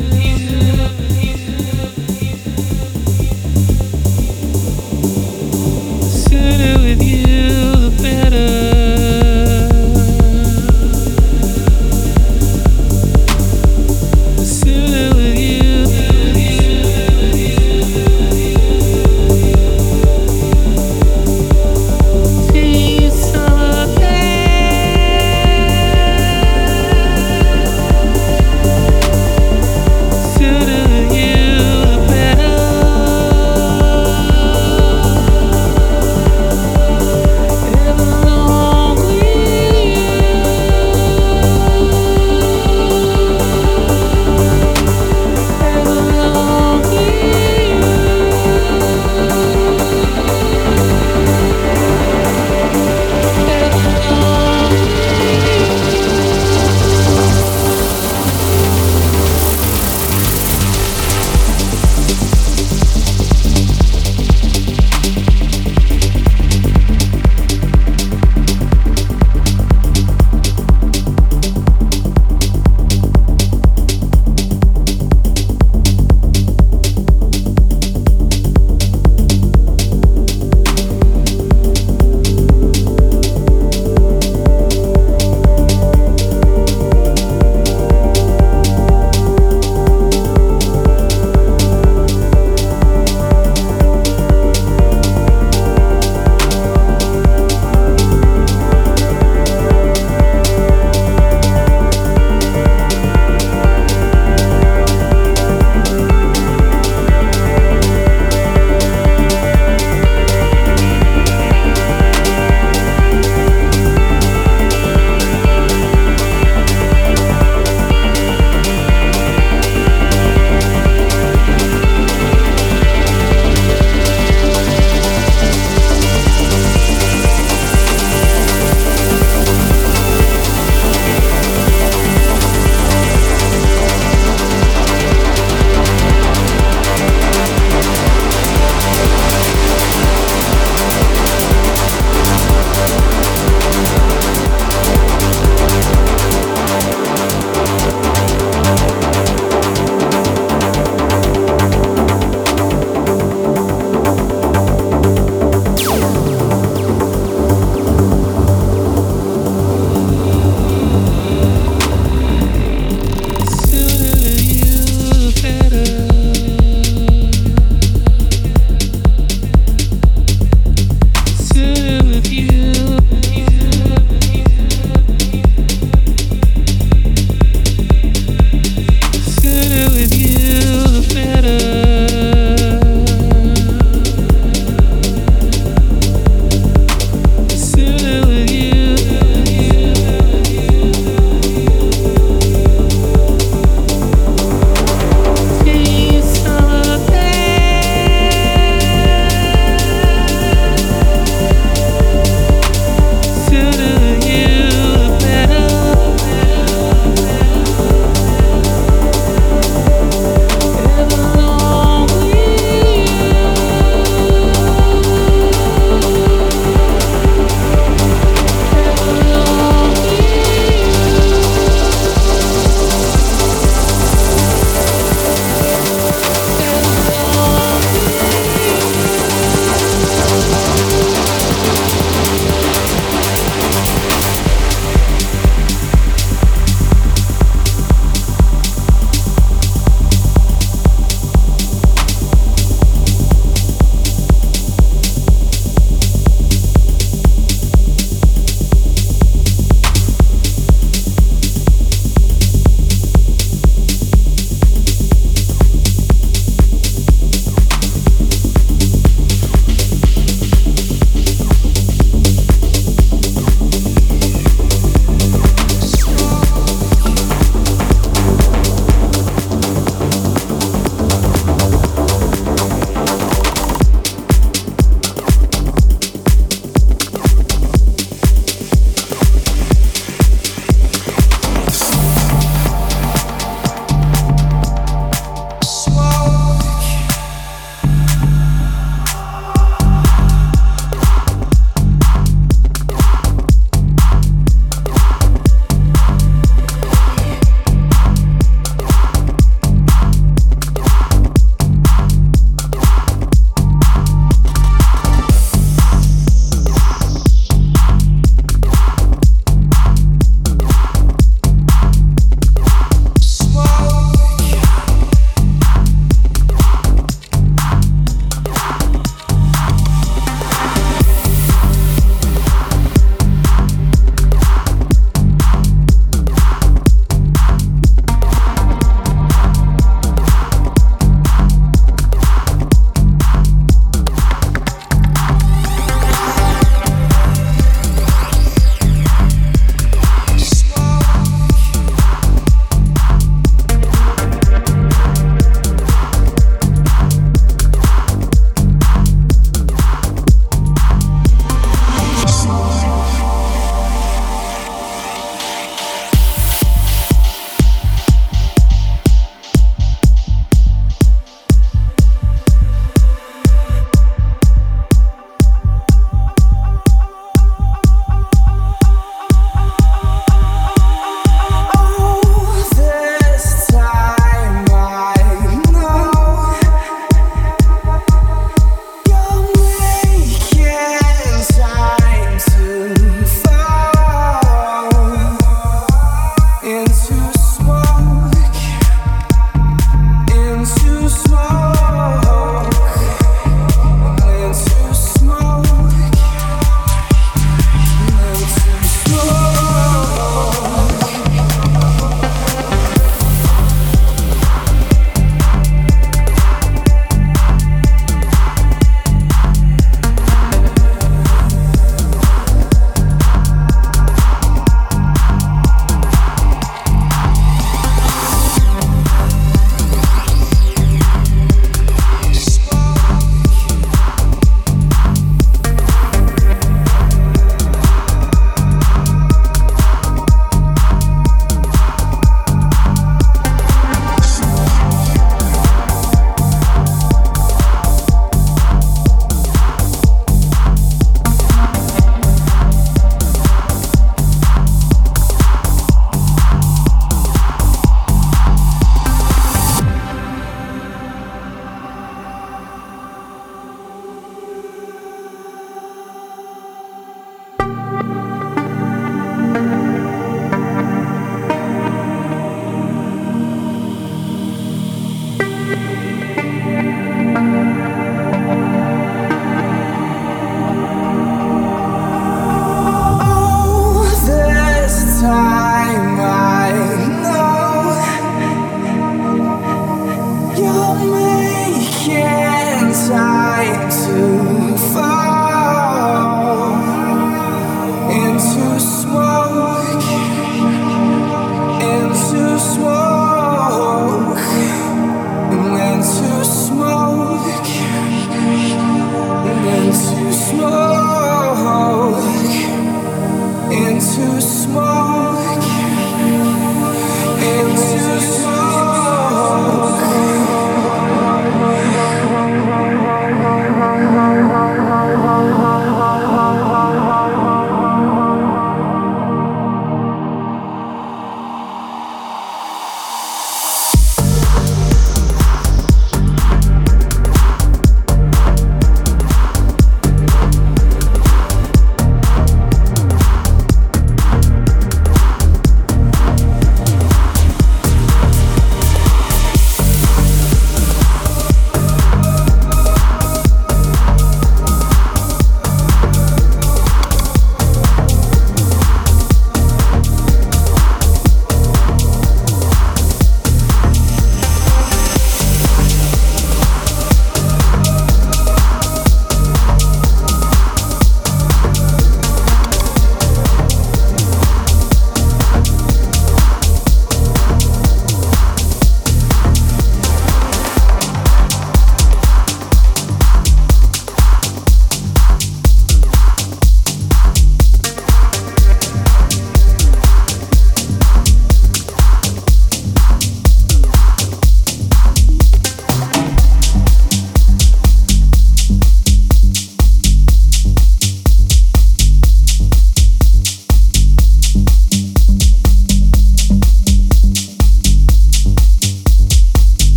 You.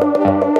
Música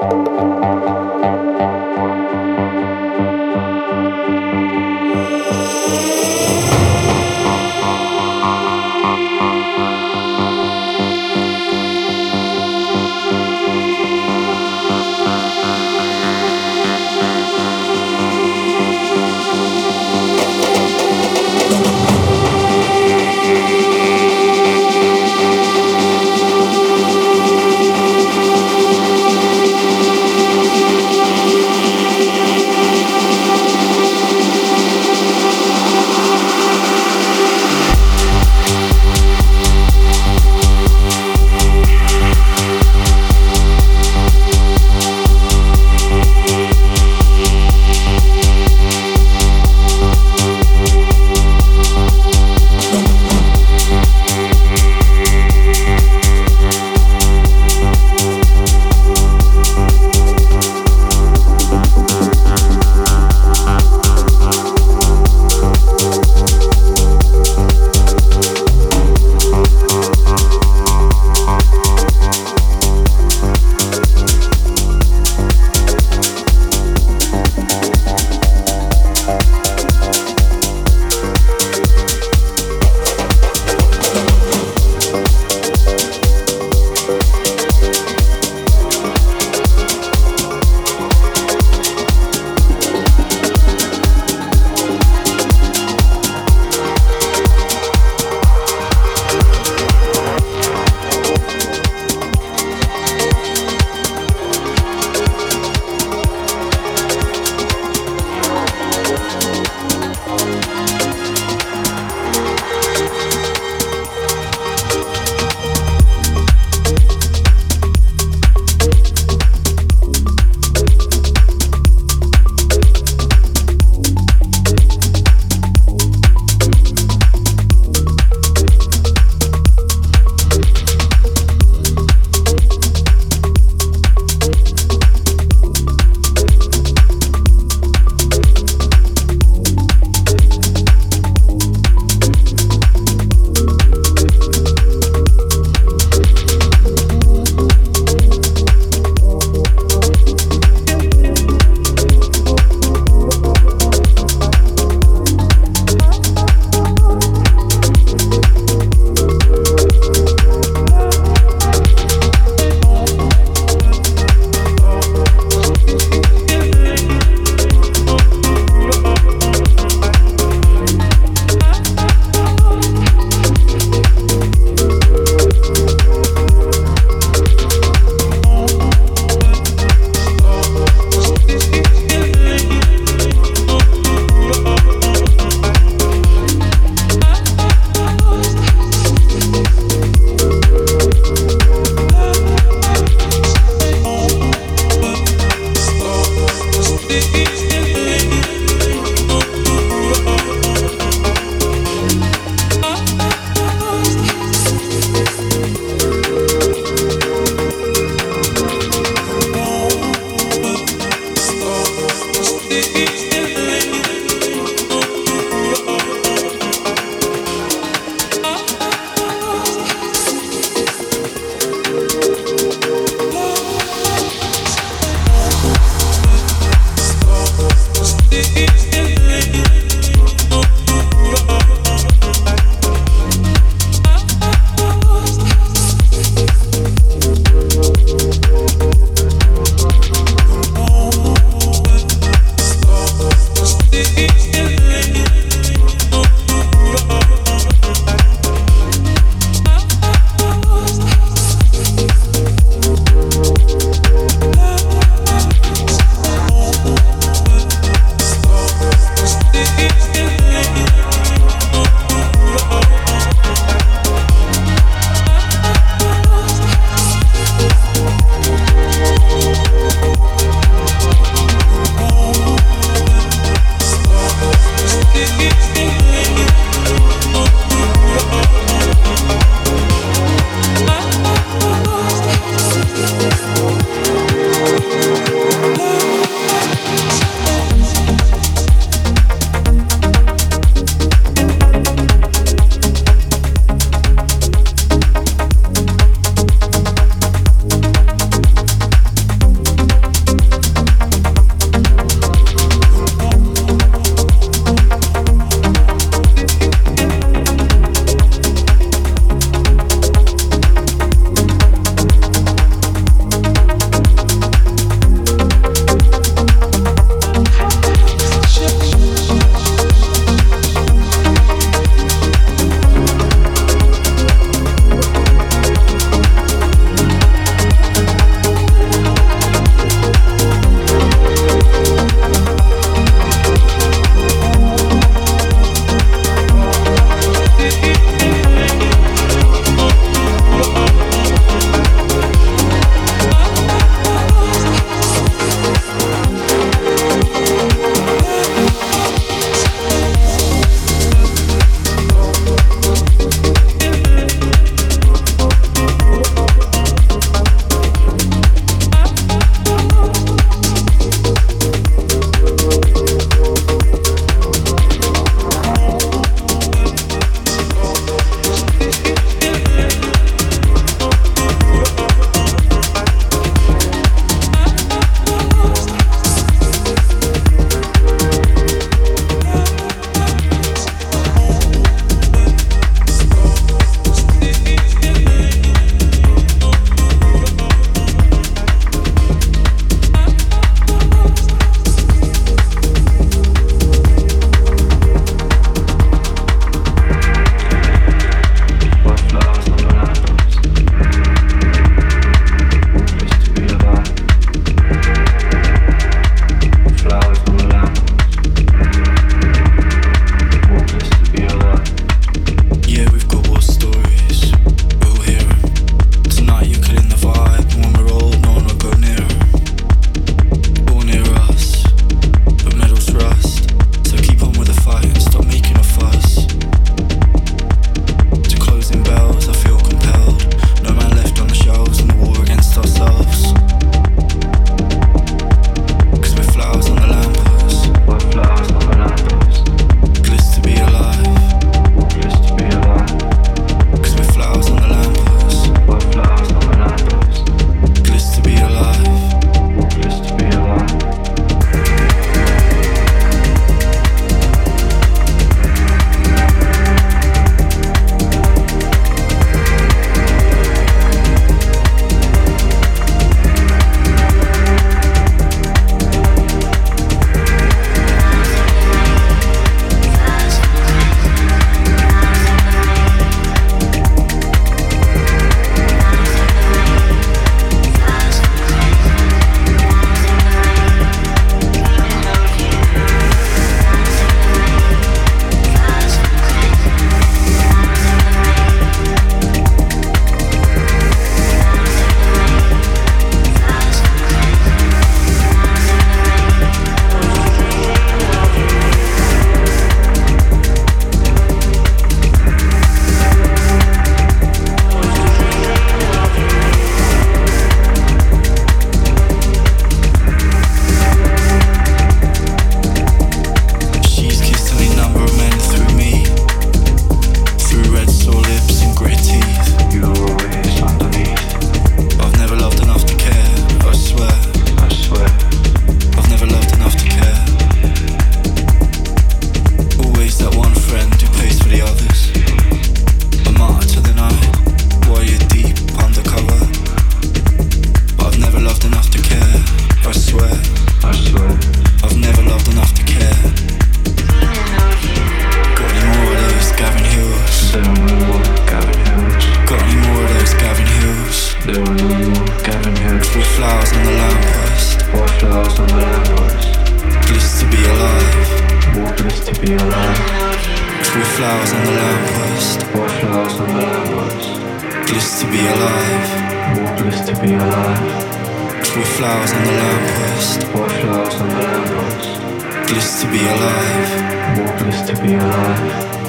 Bliss to be alive. More bliss to be alive.